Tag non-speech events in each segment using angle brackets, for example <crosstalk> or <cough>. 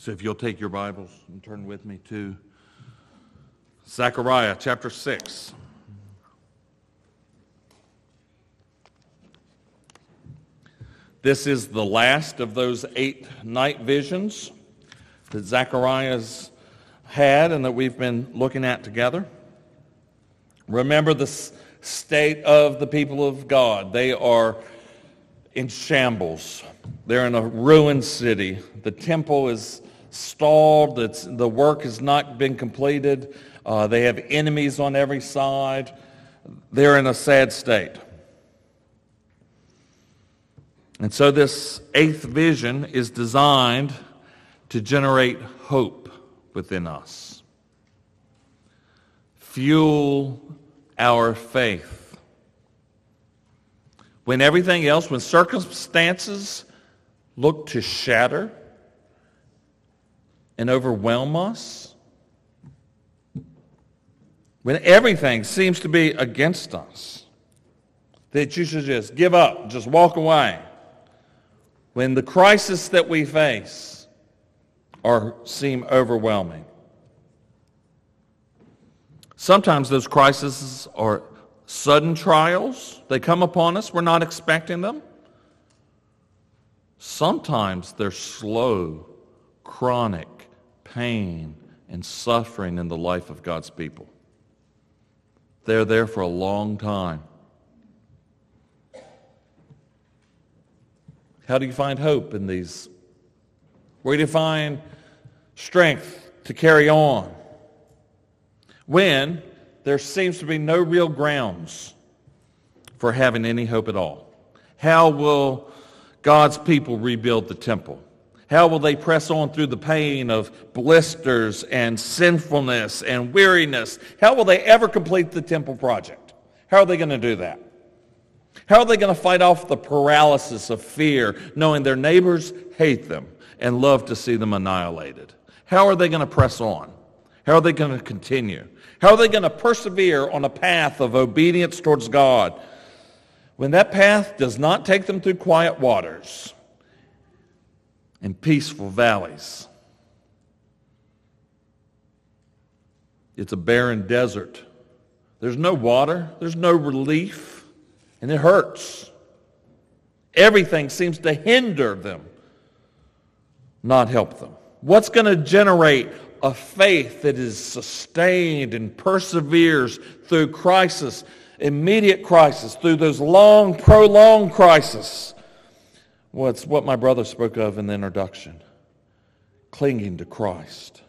So if you'll take your Bibles and turn with me to Zechariah chapter 6. This is the last of those eight night visions that Zechariah's had and that we've been looking at together. Remember the state of the people of God. They are in shambles. They're in a ruined city. The temple is stalled. It's, the work has not been completed. Uh, they have enemies on every side. They're in a sad state. And so this eighth vision is designed to generate hope within us, fuel our faith. When everything else, when circumstances look to shatter, and overwhelm us? When everything seems to be against us, that you should just give up, just walk away. When the crisis that we face are, seem overwhelming. Sometimes those crises are sudden trials. They come upon us. We're not expecting them. Sometimes they're slow, chronic, pain and suffering in the life of God's people. They're there for a long time. How do you find hope in these? Where do you find strength to carry on? When there seems to be no real grounds for having any hope at all. How will God's people rebuild the temple? How will they press on through the pain of blisters and sinfulness and weariness? How will they ever complete the temple project? How are they going to do that? How are they going to fight off the paralysis of fear, knowing their neighbors hate them and love to see them annihilated? How are they going to press on? How are they going to continue? How are they going to persevere on a path of obedience towards God when that path does not take them through quiet waters? And peaceful valleys. It's a barren desert. There's no water, there's no relief, and it hurts. Everything seems to hinder them, not help them. What's going to generate a faith that is sustained and perseveres through crisis, immediate crisis, through those long, prolonged crises? What's what my brother spoke of in the introduction clinging to Christ.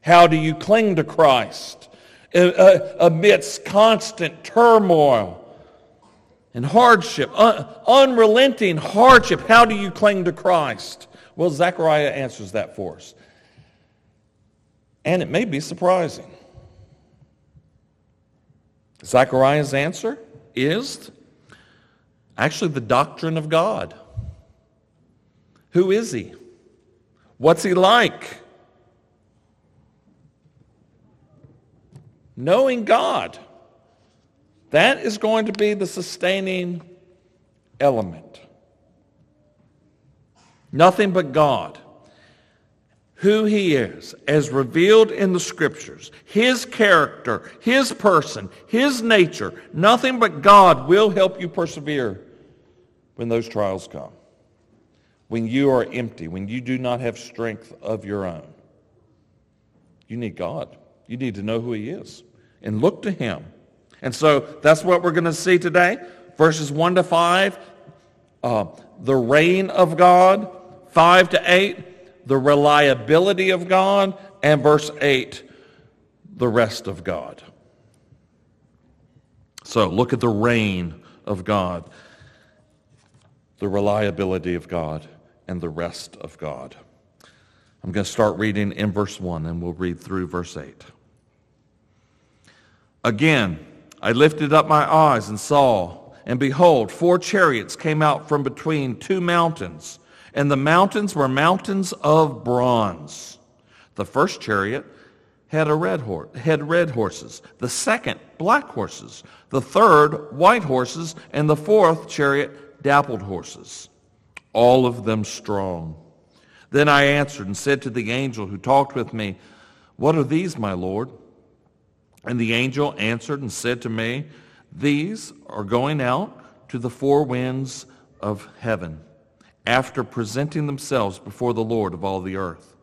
How do you cling to Christ uh, uh, amidst constant turmoil and hardship, unrelenting hardship? How do you cling to Christ? Well, Zechariah answers that for us. And it may be surprising. Zechariah's answer is actually the doctrine of God. Who is he? What's he like? Knowing God. That is going to be the sustaining element. Nothing but God. Who he is, as revealed in the scriptures, his character, his person, his nature, nothing but God will help you persevere when those trials come when you are empty, when you do not have strength of your own. You need God. You need to know who He is and look to Him. And so that's what we're going to see today. Verses 1 to 5, uh, the reign of God. 5 to 8, the reliability of God. And verse 8, the rest of God. So look at the reign of God, the reliability of God and the rest of God. I'm going to start reading in verse 1 and we'll read through verse 8. Again, I lifted up my eyes and saw, and behold, four chariots came out from between two mountains, and the mountains were mountains of bronze. The first chariot had, a red horse, had red horses, the second black horses, the third white horses, and the fourth chariot dappled horses all of them strong. Then I answered and said to the angel who talked with me, What are these, my Lord? And the angel answered and said to me, These are going out to the four winds of heaven, after presenting themselves before the Lord of all the earth.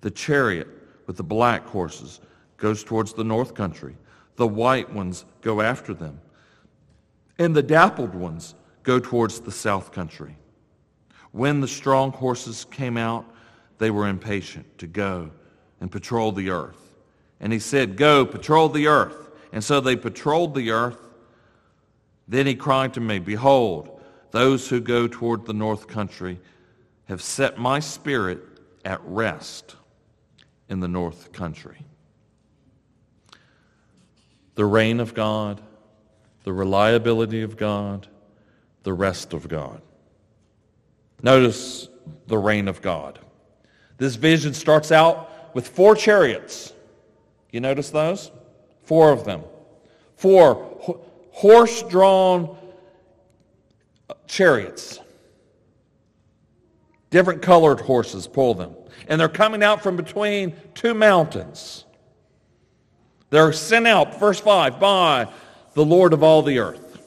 The chariot with the black horses goes towards the north country. The white ones go after them. And the dappled ones go towards the south country. When the strong horses came out, they were impatient to go and patrol the earth. And he said, Go, patrol the earth. And so they patrolled the earth. Then he cried to me, Behold, those who go toward the north country have set my spirit at rest in the north country. The reign of God, the reliability of God, the rest of God. Notice the reign of God. This vision starts out with four chariots. You notice those? Four of them. Four horse drawn chariots. Different colored horses pull them. And they're coming out from between two mountains. They're sent out, verse 5, by the Lord of all the earth.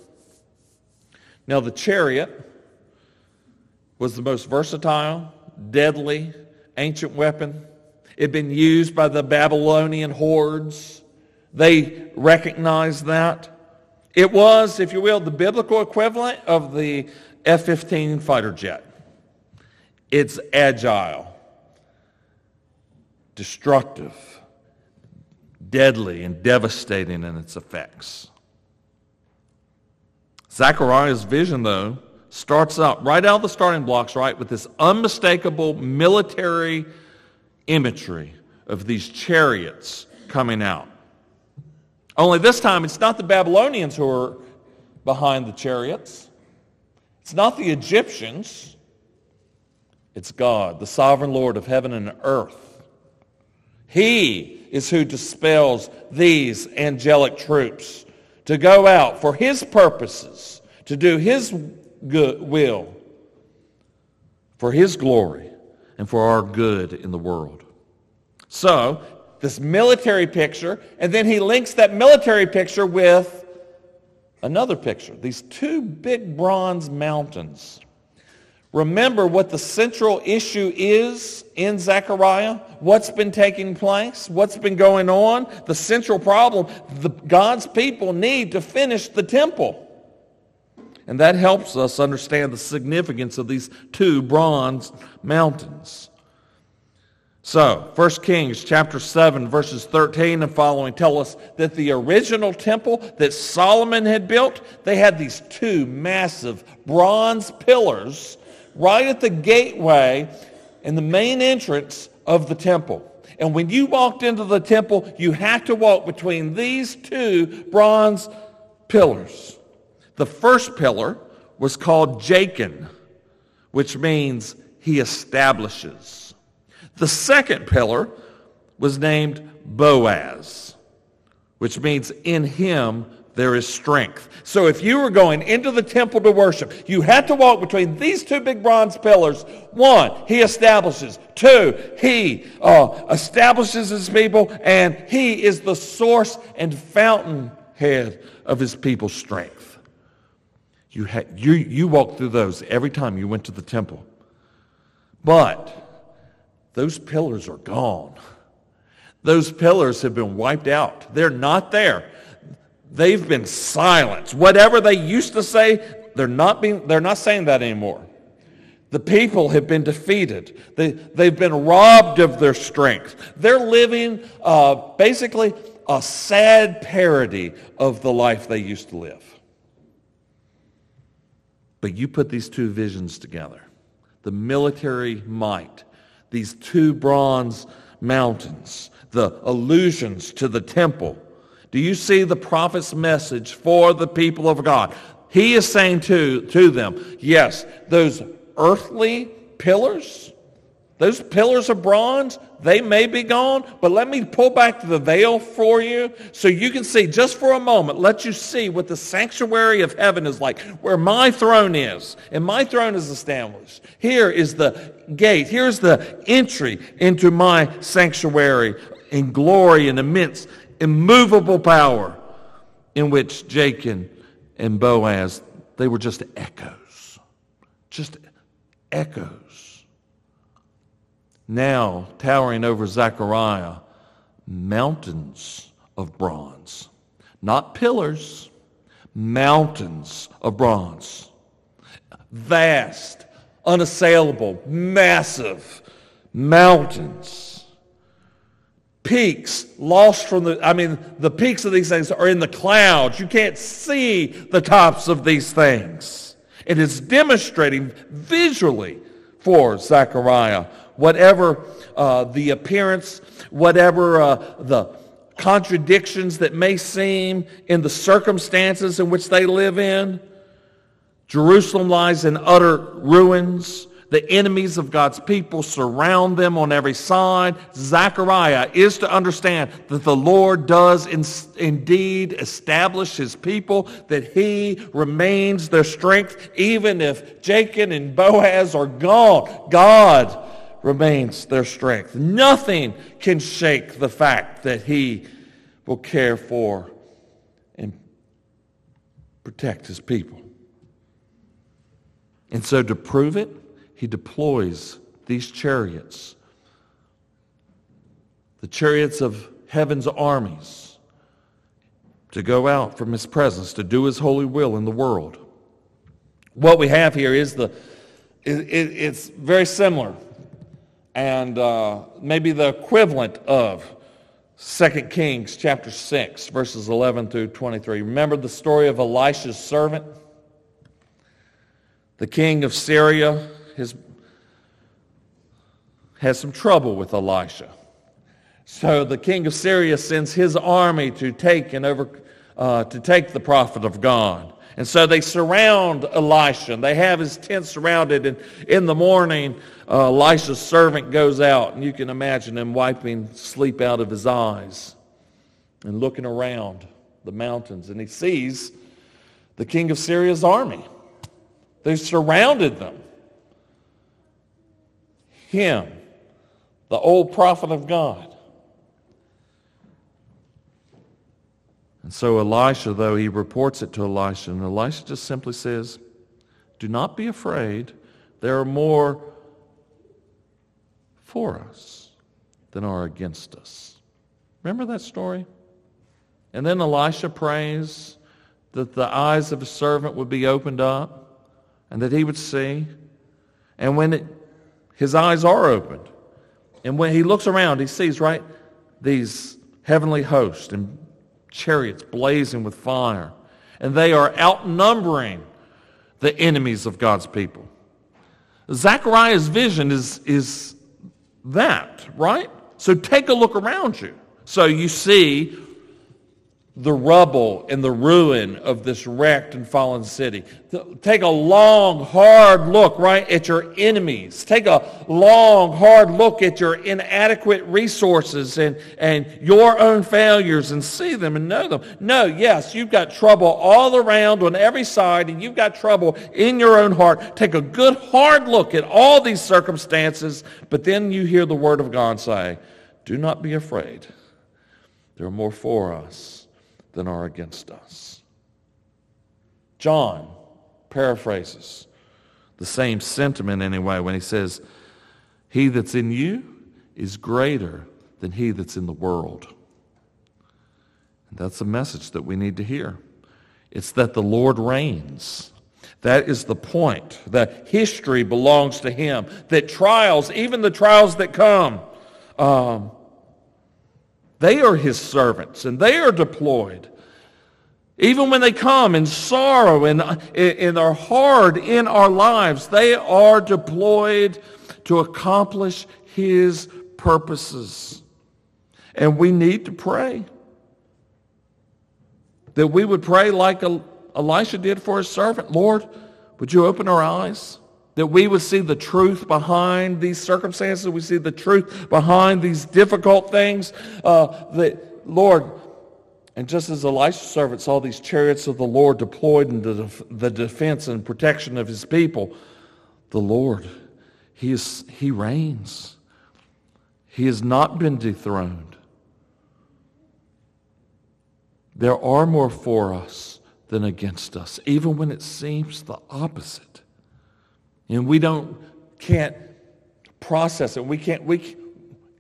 Now, the chariot was the most versatile, deadly, ancient weapon. It had been used by the Babylonian hordes. They recognized that. It was, if you will, the biblical equivalent of the F 15 fighter jet. It's agile, destructive, deadly, and devastating in its effects. Zechariah's vision, though, starts out right out of the starting blocks, right, with this unmistakable military imagery of these chariots coming out. Only this time, it's not the Babylonians who are behind the chariots. It's not the Egyptians. It's God, the sovereign Lord of heaven and earth. He is who dispels these angelic troops to go out for his purposes, to do his good will for his glory and for our good in the world. So, this military picture, and then he links that military picture with another picture. These two big bronze mountains. Remember what the central issue is in Zechariah? What's been taking place? What's been going on? The central problem, the, God's people need to finish the temple. And that helps us understand the significance of these two bronze mountains. So, 1 Kings chapter 7 verses 13 and following tell us that the original temple that Solomon had built, they had these two massive bronze pillars right at the gateway and the main entrance of the temple. And when you walked into the temple, you had to walk between these two bronze pillars. The first pillar was called Jachin, which means he establishes. The second pillar was named Boaz, which means in him there is strength. So if you were going into the temple to worship, you had to walk between these two big bronze pillars. One, he establishes. Two, he uh, establishes his people, and he is the source and fountainhead of his people's strength. You, had, you, you walked through those every time you went to the temple. But those pillars are gone. Those pillars have been wiped out. They're not there. They've been silenced. Whatever they used to say, they're not, being, they're not saying that anymore. The people have been defeated. They, they've been robbed of their strength. They're living uh, basically a sad parody of the life they used to live. But you put these two visions together the military might, these two bronze mountains, the allusions to the temple. Do you see the prophet's message for the people of God? He is saying to, to them, yes, those earthly pillars, Those pillars of bronze, they may be gone, but let me pull back the veil for you so you can see just for a moment, let you see what the sanctuary of heaven is like, where my throne is. And my throne is established. Here is the gate. Here's the entry into my sanctuary in glory and immense, immovable power in which Jachin and Boaz, they were just echoes. Just echoes now towering over Zechariah, mountains of bronze. Not pillars, mountains of bronze. Vast, unassailable, massive mountains. Peaks lost from the, I mean, the peaks of these things are in the clouds. You can't see the tops of these things. It is demonstrating visually for Zechariah whatever uh, the appearance, whatever uh, the contradictions that may seem in the circumstances in which they live in. Jerusalem lies in utter ruins. The enemies of God's people surround them on every side. Zechariah is to understand that the Lord does in, indeed establish his people, that he remains their strength, even if Jachin and Boaz are gone. God remains their strength. Nothing can shake the fact that he will care for and protect his people. And so to prove it, he deploys these chariots, the chariots of heaven's armies, to go out from his presence, to do his holy will in the world. What we have here is the, it, it, it's very similar and uh, maybe the equivalent of 2 Kings chapter 6, verses 11 through 23. Remember the story of Elisha's servant? The king of Syria has, has some trouble with Elisha. So the king of Syria sends his army to take and over, uh, to take the prophet of God. And so they surround Elisha. And they have his tent surrounded. And in the morning, uh, Elisha's servant goes out. And you can imagine him wiping sleep out of his eyes and looking around the mountains. And he sees the king of Syria's army. They've surrounded them. Him, the old prophet of God. And so Elisha, though, he reports it to Elisha, and Elisha just simply says, Do not be afraid. There are more for us than are against us. Remember that story? And then Elisha prays that the eyes of his servant would be opened up and that he would see. And when it, his eyes are opened, and when he looks around, he sees, right, these heavenly hosts and chariots blazing with fire, and they are outnumbering the enemies of God's people. Zechariah's vision is, is that, right? So take a look around you. So you see the rubble and the ruin of this wrecked and fallen city. Take a long, hard look, right, at your enemies. Take a long, hard look at your inadequate resources and, and your own failures and see them and know them. No, yes, you've got trouble all around on every side and you've got trouble in your own heart. Take a good, hard look at all these circumstances, but then you hear the word of God say, do not be afraid. There are more for us than are against us. John paraphrases the same sentiment anyway when he says, He that's in you is greater than he that's in the world. And that's a message that we need to hear. It's that the Lord reigns. That is the point. That history belongs to him. That trials, even the trials that come, um, they are his servants and they are deployed. Even when they come in sorrow and, and are hard in our lives, they are deployed to accomplish his purposes. And we need to pray. That we would pray like Elisha did for his servant. Lord, would you open our eyes? That we would see the truth behind these circumstances. We see the truth behind these difficult things. Uh, that, Lord, and just as Elisha's servant saw these chariots of the Lord deployed in the, the defense and protection of his people, the Lord, he, is, he reigns. He has not been dethroned. There are more for us than against us, even when it seems the opposite. And we don't, can't process it. We can't, we,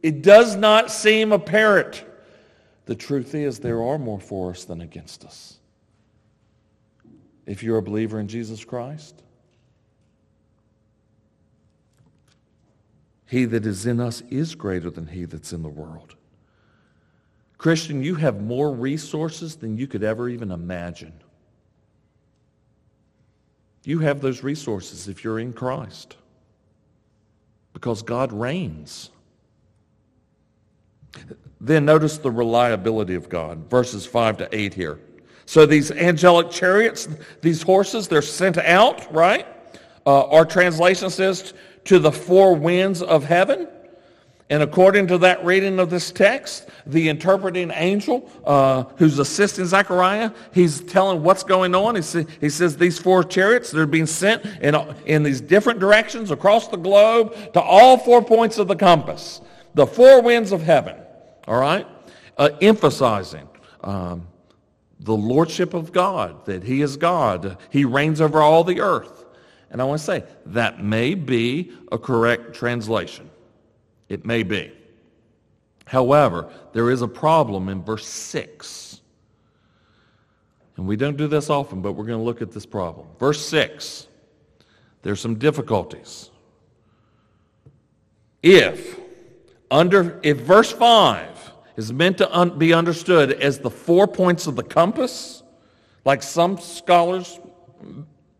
it does not seem apparent. The truth is, there are more for us than against us. If you're a believer in Jesus Christ, he that is in us is greater than he that's in the world. Christian, you have more resources than you could ever even imagine. You have those resources if you're in Christ because God reigns. Then notice the reliability of God, verses 5 to 8 here. So these angelic chariots, these horses, they're sent out, right? Uh, our translation says to the four winds of heaven. And according to that reading of this text, the interpreting angel uh, who's assisting Zechariah, he's telling what's going on. He, he says these four chariots, they're being sent in, in these different directions across the globe to all four points of the compass. The four winds of heaven, all right? Uh, emphasizing um, the lordship of God, that he is God. He reigns over all the earth. And I want to say, that may be a correct translation. It may be. However, there is a problem in verse 6. And we don't do this often, but we're going to look at this problem. Verse 6. There's some difficulties. If under if verse 5 is meant to un, be understood as the four points of the compass, like some scholars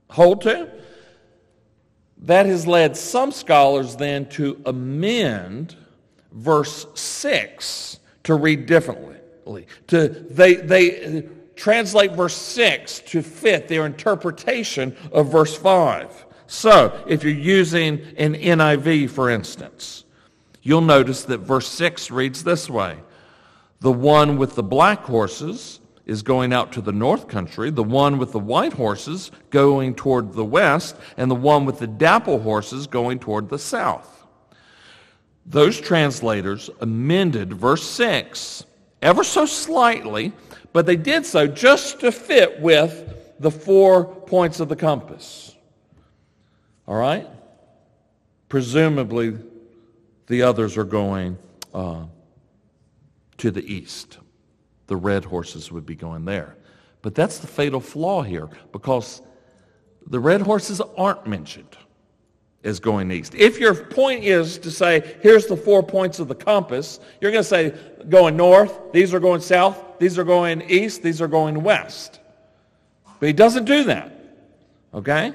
hold to, that has led some scholars then to amend verse 6 to read differently. To, they, they translate verse 6 to fit their interpretation of verse 5. So, if you're using an NIV, for instance, you'll notice that verse 6 reads this way The one with the black horses is going out to the north country, the one with the white horses going toward the west, and the one with the dapple horses going toward the south. Those translators amended verse 6 ever so slightly, but they did so just to fit with the four points of the compass. All right? Presumably, the others are going uh, to the east the red horses would be going there. But that's the fatal flaw here because the red horses aren't mentioned as going east. If your point is to say, here's the four points of the compass, you're going to say going north, these are going south, these are going east, these are going west. But he doesn't do that. Okay?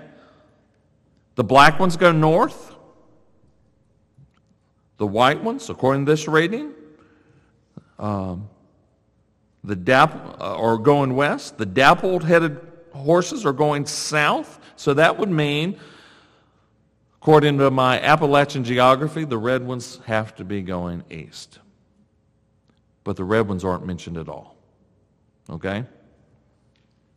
The black ones go north. The white ones, according to this reading, um, the dap- uh, are going west. The dappled-headed horses are going south. So that would mean, according to my Appalachian geography, the red ones have to be going east. But the red ones aren't mentioned at all. Okay?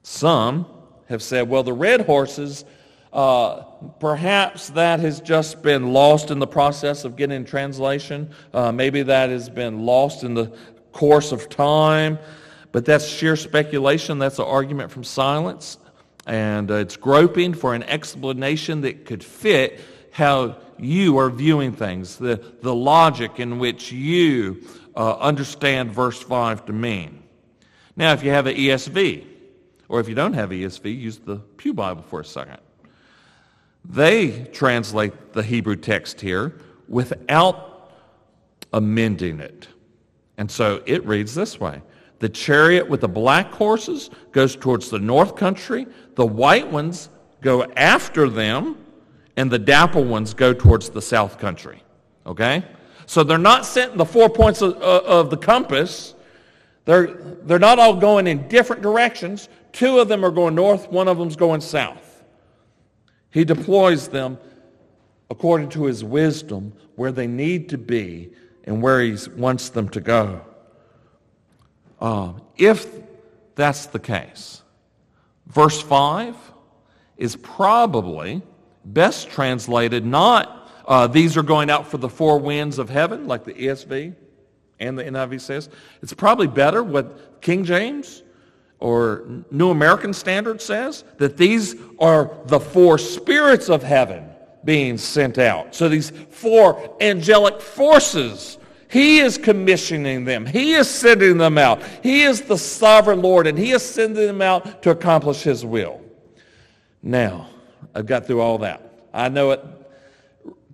Some have said, well, the red horses, uh, perhaps that has just been lost in the process of getting translation. Uh, maybe that has been lost in the course of time. But that's sheer speculation. That's an argument from silence. And uh, it's groping for an explanation that could fit how you are viewing things, the, the logic in which you uh, understand verse 5 to mean. Now, if you have an ESV, or if you don't have ESV, use the Pew Bible for a second. They translate the Hebrew text here without amending it. And so it reads this way The chariot with the black horses goes towards the north country, the white ones go after them, and the dapple ones go towards the south country. Okay? So they're not sent in the four points of, uh, of the compass. They're, they're not all going in different directions. Two of them are going north, one of them's going south. He deploys them according to his wisdom where they need to be and where he wants them to go. Um, if that's the case, verse 5 is probably best translated not uh, these are going out for the four winds of heaven, like the ESV and the NIV says. It's probably better what King James or New American Standard says, that these are the four spirits of heaven being sent out. So these four angelic forces, he is commissioning them. He is sending them out. He is the sovereign Lord, and he is sending them out to accomplish his will. Now, I've got through all that. I know it.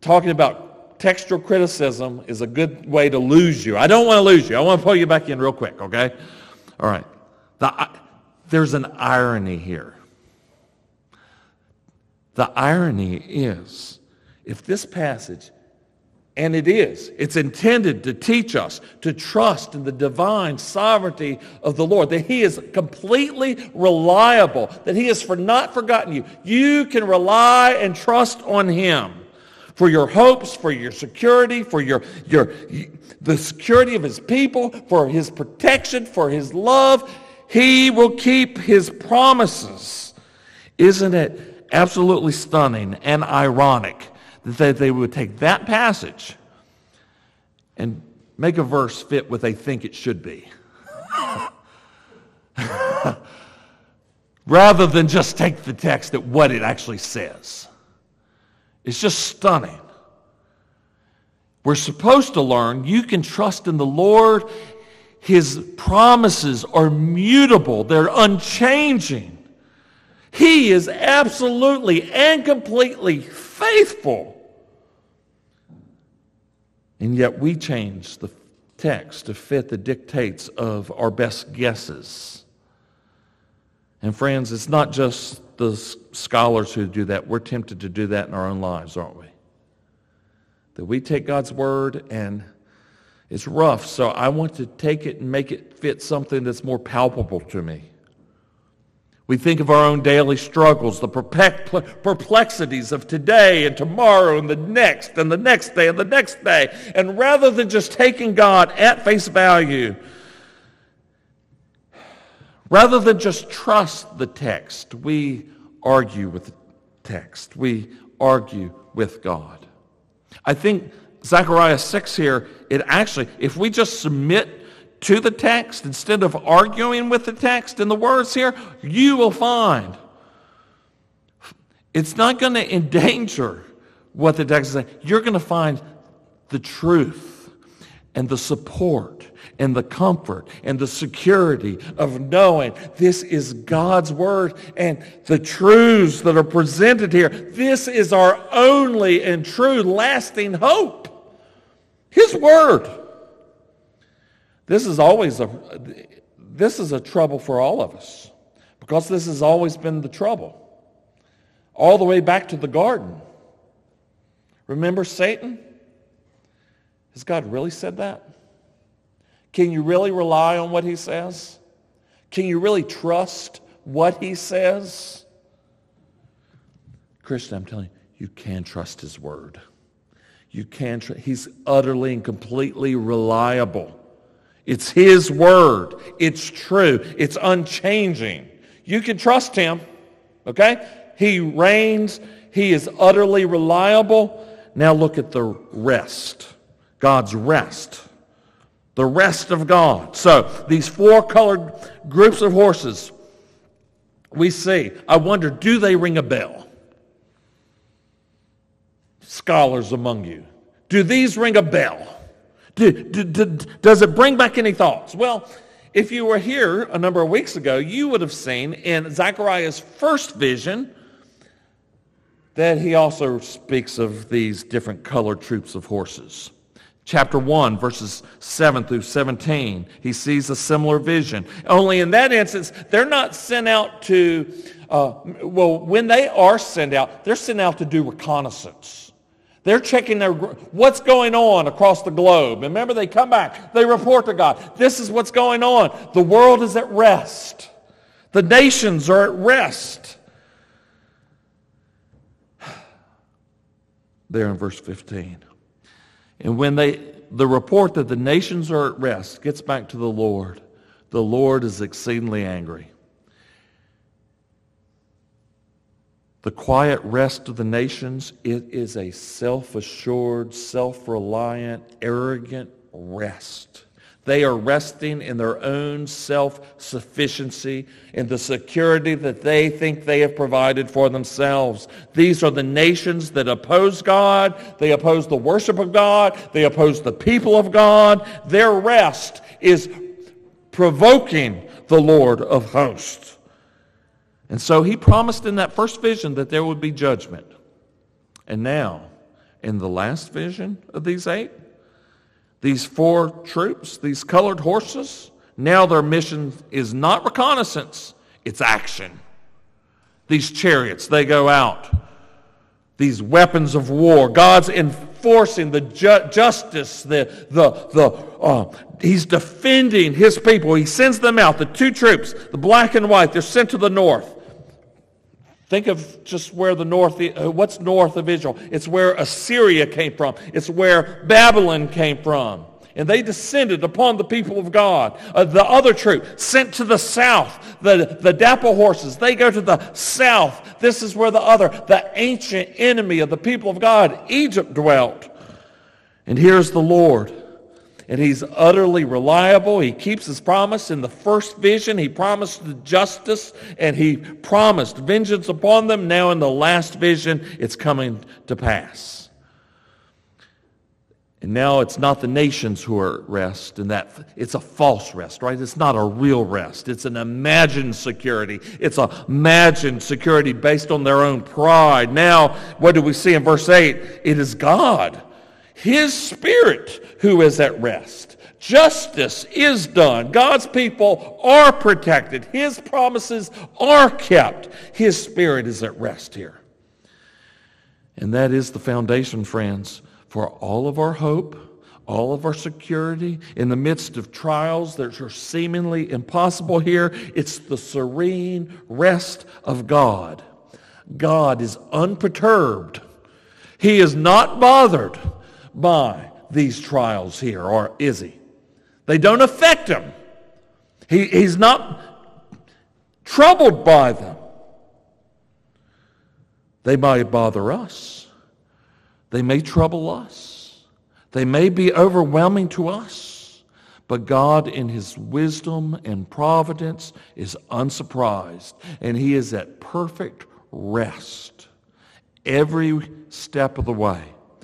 Talking about textual criticism is a good way to lose you. I don't want to lose you. I want to pull you back in real quick, okay? All right. The, there's an irony here. The irony is, if this passage, and it is, it's intended to teach us to trust in the divine sovereignty of the Lord, that He is completely reliable, that He has for not forgotten you. You can rely and trust on Him for your hopes, for your security, for your, your, the security of His people, for His protection, for His love. He will keep His promises. Isn't it absolutely stunning and ironic that they, would take that passage and make a verse fit what they think it should be. <laughs> Rather than just take the text at what it actually says. It's just stunning. We're supposed to learn you can trust in the Lord. His promises are mutable, they're unchanging. He is absolutely and completely faithful. And yet we change the text to fit the dictates of our best guesses. And friends, it's not just the scholars who do that. We're tempted to do that in our own lives, aren't we? That we take God's word and it's rough, so I want to take it and make it fit something that's more palpable to me. We think of our own daily struggles, the perplexities of today and tomorrow and the next and the next day and the next day. And rather than just taking God at face value, rather than just trust the text, we argue with the text. We argue with God. I think Zechariah 6 here, it actually, if we just submit to the text instead of arguing with the text and the words here, you will find it's not going to endanger what the text is saying. You're going to find the truth and the support and the comfort and the security of knowing this is God's word and the truths that are presented here. This is our only and true lasting hope. His word. This is always a, this is a trouble for all of us because this has always been the trouble. All the way back to the garden. Remember Satan? Has God really said that? Can you really rely on what he says? Can you really trust what he says? Christian, I'm telling you, you can trust his word. You can trust. He's utterly and completely reliable. It's His Word. It's true. It's unchanging. You can trust Him, okay? He reigns. He is utterly reliable. Now look at the rest. God's rest. The rest of God. So these four colored groups of horses we see. I wonder, do they ring a bell? Scholars among you. Do these ring a bell? Do, do, do, does it bring back any thoughts? Well, if you were here a number of weeks ago, you would have seen in Zechariah's first vision that he also speaks of these different colored troops of horses. Chapter 1, verses 7 through 17, he sees a similar vision. Only in that instance, they're not sent out to, uh, well, when they are sent out, they're sent out to do reconnaissance. They're checking their what's going on across the globe. Remember, they come back, they report to God. This is what's going on. The world is at rest. The nations are at rest. <sighs> there in verse 15. And when they, the report that the nations are at rest gets back to the Lord, the Lord is exceedingly angry. The quiet rest of the nations, it is a self-assured, self-reliant, arrogant rest. They are resting in their own self-sufficiency, in the security that they think they have provided for themselves. These are the nations that oppose God. They oppose the worship of God. They oppose the people of God. Their rest is provoking the Lord of hosts. And so he promised in that first vision that there would be judgment. And now, in the last vision of these eight, these four troops, these colored horses, now their mission is not reconnaissance, it's action. These chariots, they go out. These weapons of war. God's enforcing the ju- justice, the, the, the, uh, he's defending his people. He sends them out. The two troops, the black and white, they're sent to the north. Think of just where the north, uh, what's north of Israel? It's where Assyria came from. It's where Babylon came from. And they descended upon the people of God. Uh, the other troop sent to the south, the, the dapple horses, they go to the south. This is where the other, the ancient enemy of the people of God, Egypt, dwelt. And here's the Lord and he's utterly reliable. He keeps his promise. In the first vision, he promised the justice and he promised vengeance upon them. Now, in the last vision, it's coming to pass. And now it's not the nations who are at rest, and that it's a false rest, right? It's not a real rest. It's an imagined security. It's a imagined security based on their own pride. Now, what do we see in verse 8? It is God his spirit who is at rest. Justice is done. God's people are protected. His promises are kept. His spirit is at rest here. And that is the foundation, friends, for all of our hope, all of our security in the midst of trials that are seemingly impossible here. It's the serene rest of God. God is unperturbed. He is not bothered by these trials here, or is he? They don't affect him. He, he's not troubled by them. They might bother us. They may trouble us. They may be overwhelming to us. But God, in his wisdom and providence, is unsurprised. And he is at perfect rest every step of the way.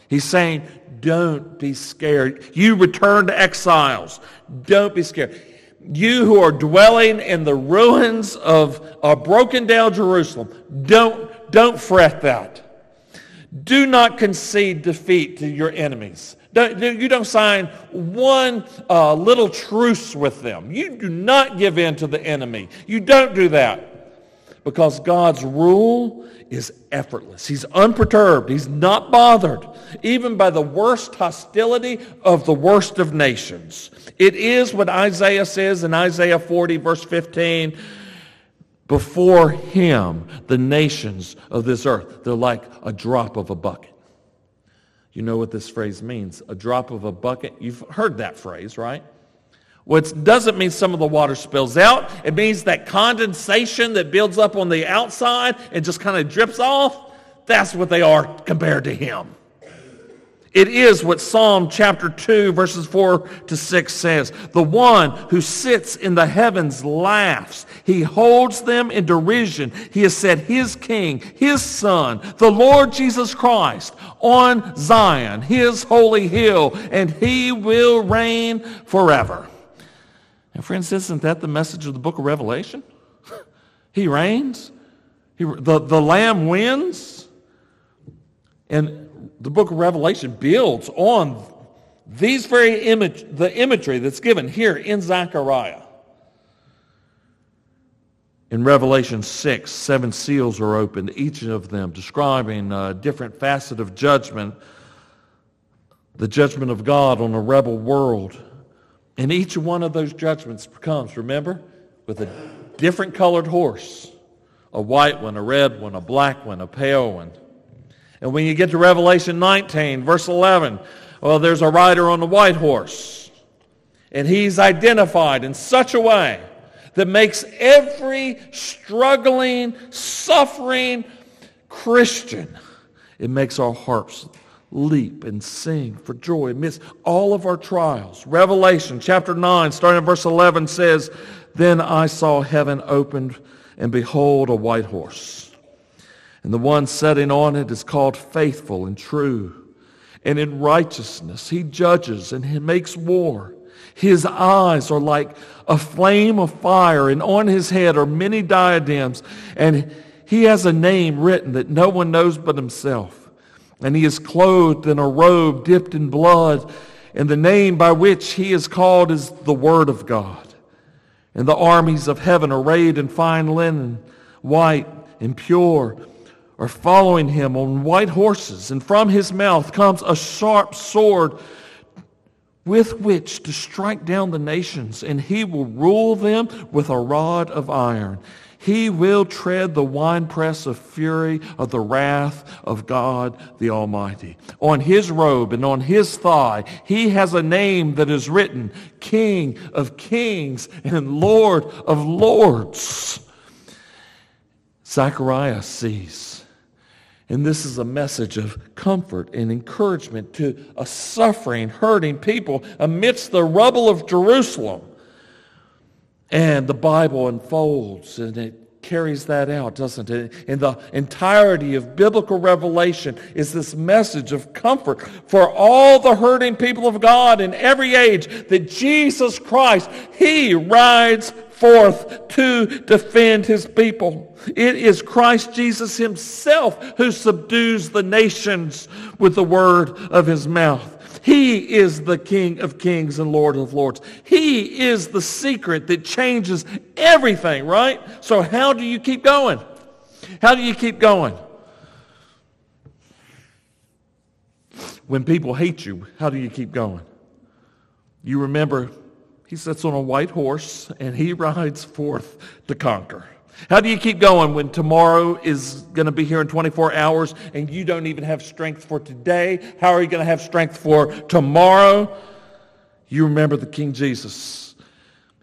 He's saying, don't be scared. You returned exiles. Don't be scared. You who are dwelling in the ruins of a broken down Jerusalem, don't, don't fret that. Do not concede defeat to your enemies. Don't, you don't sign one uh, little truce with them. You do not give in to the enemy. You don't do that. Because God's rule is effortless. He's unperturbed. He's not bothered, even by the worst hostility of the worst of nations. It is what Isaiah says in Isaiah 40, verse 15. Before him, the nations of this earth, they're like a drop of a bucket. You know what this phrase means? A drop of a bucket. You've heard that phrase, right? Which doesn't mean some of the water spills out. It means that condensation that builds up on the outside and just kind of drips off. That's what they are compared to him. It is what Psalm chapter 2 verses 4 to 6 says. The one who sits in the heavens laughs. He holds them in derision. He has set his king, his son, the Lord Jesus Christ on Zion, his holy hill, and he will reign forever. And friends, isn't that the message of the book of Revelation? <laughs> he reigns. He, the, the Lamb wins. And the book of Revelation builds on these very image, the imagery that's given here in Zechariah. In Revelation 6, seven seals are opened, each of them describing a different facet of judgment, the judgment of God on a rebel world. And each one of those judgments comes, remember, with a different colored horse a white one, a red one, a black one, a pale one. And when you get to Revelation 19, verse 11, well, there's a rider on the white horse. And he's identified in such a way that makes every struggling, suffering Christian, it makes our hearts leap and sing for joy amidst all of our trials. Revelation chapter 9, starting at verse 11, says, Then I saw heaven opened, and behold, a white horse. And the one sitting on it is called faithful and true. And in righteousness he judges and he makes war. His eyes are like a flame of fire, and on his head are many diadems. And he has a name written that no one knows but himself. And he is clothed in a robe dipped in blood. And the name by which he is called is the Word of God. And the armies of heaven, arrayed in fine linen, white and pure, are following him on white horses. And from his mouth comes a sharp sword with which to strike down the nations, and he will rule them with a rod of iron. He will tread the winepress of fury of the wrath of God the Almighty. On his robe and on his thigh, he has a name that is written King of Kings and Lord of Lords. Zechariah sees. And this is a message of comfort and encouragement to a suffering, hurting people amidst the rubble of Jerusalem. And the Bible unfolds and it carries that out, doesn't it? In the entirety of biblical revelation is this message of comfort for all the hurting people of God in every age that Jesus Christ, He rides forth to defend His people. It is Christ Jesus Himself who subdues the nations with the word of His mouth. He is the King of kings and Lord of lords. He is the secret that changes everything, right? So how do you keep going? How do you keep going? When people hate you, how do you keep going? You remember he sits on a white horse and he <laughs> rides forth to conquer. How do you keep going when tomorrow is going to be here in 24 hours and you don't even have strength for today? How are you going to have strength for tomorrow? You remember the King Jesus.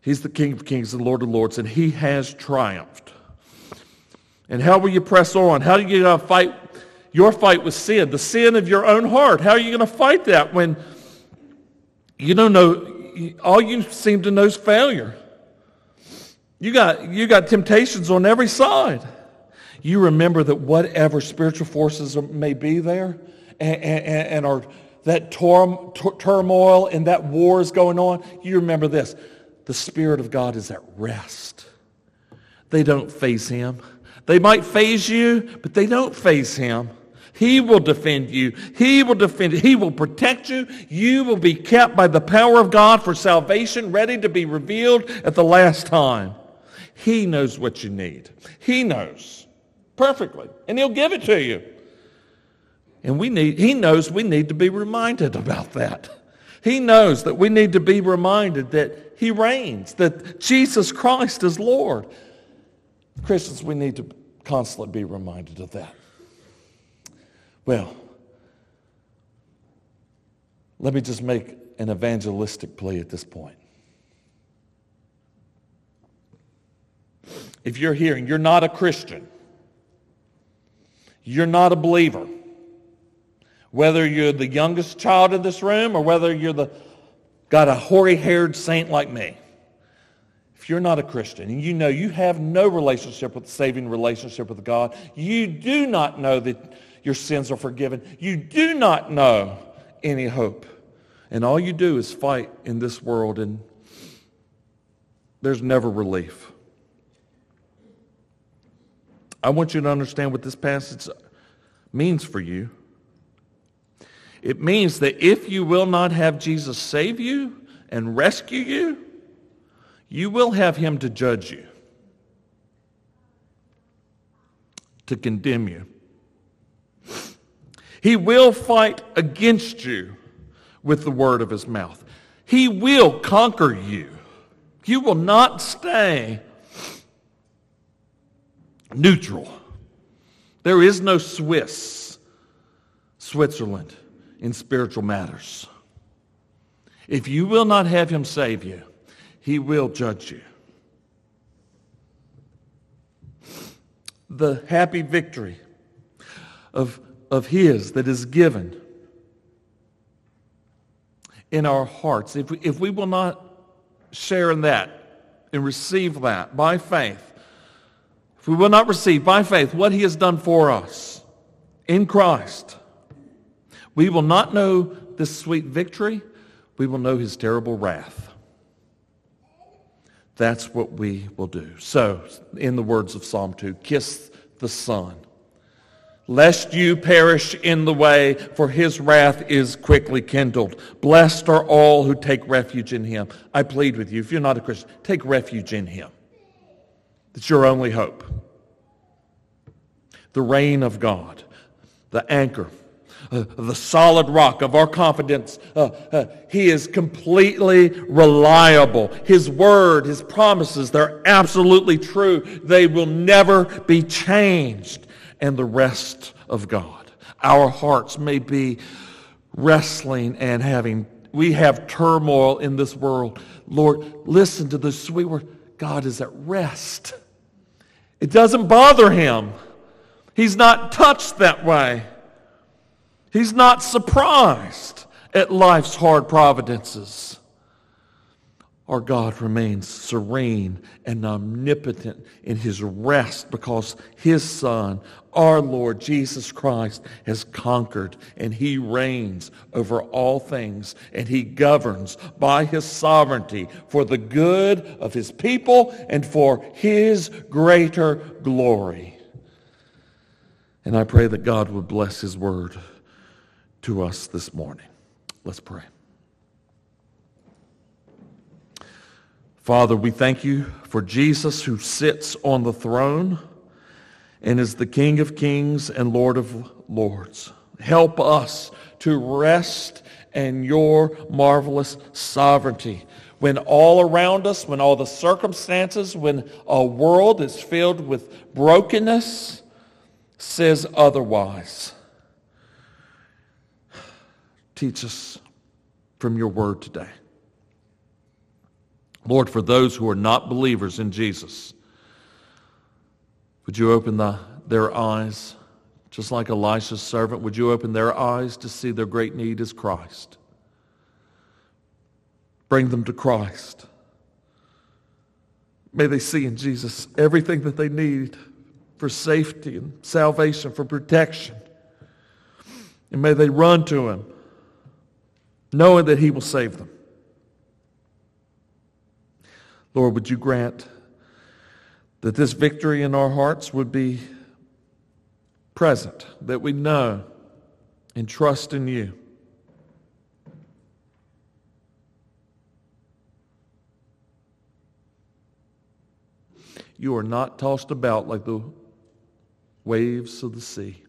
He's the King of kings and Lord of lords, and he has triumphed. And how will you press on? How are you going to fight your fight with sin, the sin of your own heart? How are you going to fight that when you don't know, all you seem to know is failure? You got, you got temptations on every side. You remember that whatever spiritual forces may be there and, and, and are that tor- turmoil and that war is going on, you remember this. The Spirit of God is at rest. They don't face him. They might faze you, but they don't face him. He will defend you. He will defend you. He will protect you. You will be kept by the power of God for salvation, ready to be revealed at the last time. He knows what you need. He knows perfectly, and He'll give it to you. And we need, He knows we need to be reminded about that. He knows that we need to be reminded that He reigns, that Jesus Christ is Lord. Christians, we need to constantly be reminded of that. Well, let me just make an evangelistic plea at this point. if you're here and you're not a Christian, you're not a believer, whether you're the youngest child in this room or whether you're the got a hoary-haired saint like me, if you're not a Christian and you know you have no relationship with saving relationship with God, you do not know that your sins are forgiven, you do not know any hope. And all you do is fight in this world and there's never relief. I want you to understand what this passage means for you. It means that if you will not have Jesus save you and rescue you, you will have him to judge you, to condemn you. He will fight against you with the word of his mouth. He will conquer you. You will not stay neutral. There is no Swiss Switzerland in spiritual matters. If you will not have him save you, he will judge you. The happy victory of, of his that is given in our hearts, if we, if we will not share in that and receive that by faith, if we will not receive by faith what he has done for us in Christ, we will not know this sweet victory we will know his terrible wrath. That's what we will do. So, in the words of Psalm 2, kiss the Son, lest you perish in the way, for his wrath is quickly kindled. Blessed are all who take refuge in him. I plead with you, if you're not a Christian, take refuge in him. It's your only hope. The reign of God, the anchor uh, the solid rock of our confidence. Uh, uh, he is completely reliable. His word, his promises, they're absolutely true. They will never be changed. And the rest of God. Our hearts may be wrestling and having, we have turmoil in this world. Lord, listen to the sweet word. God is at rest. It doesn't bother him. He's not touched that way. He's not surprised at life's hard providences. Our God remains serene and omnipotent in his rest because his Son, our Lord Jesus Christ, has conquered and he reigns over all things and he governs by his sovereignty for the good of his people and for his greater glory. And I pray that God would bless his word to us this morning. Let's pray. Father, we thank you for Jesus who sits on the throne and is the King of kings and Lord of lords. Help us to rest in your marvelous sovereignty. When all around us, when all the circumstances, when a world is filled with brokenness, says otherwise. Teach us from your word today. Lord, for those who are not believers in Jesus, would you open the, their eyes, just like Elisha's servant, would you open their eyes to see their great need is Christ? Bring them to Christ. May they see in Jesus everything that they need for safety and salvation, for protection. And may they run to him knowing that He will save them. Lord, would you grant that this victory in our hearts would be present, that we know and trust in you. You are not tossed about like the waves of the sea.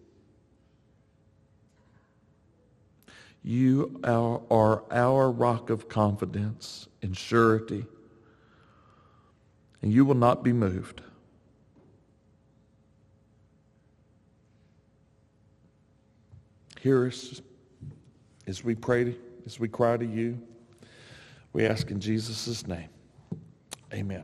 You are, our rock of confidence and surety, and you will not be moved. Hear us as we pray, as we cry to you. We ask in Jesus' name. Amen.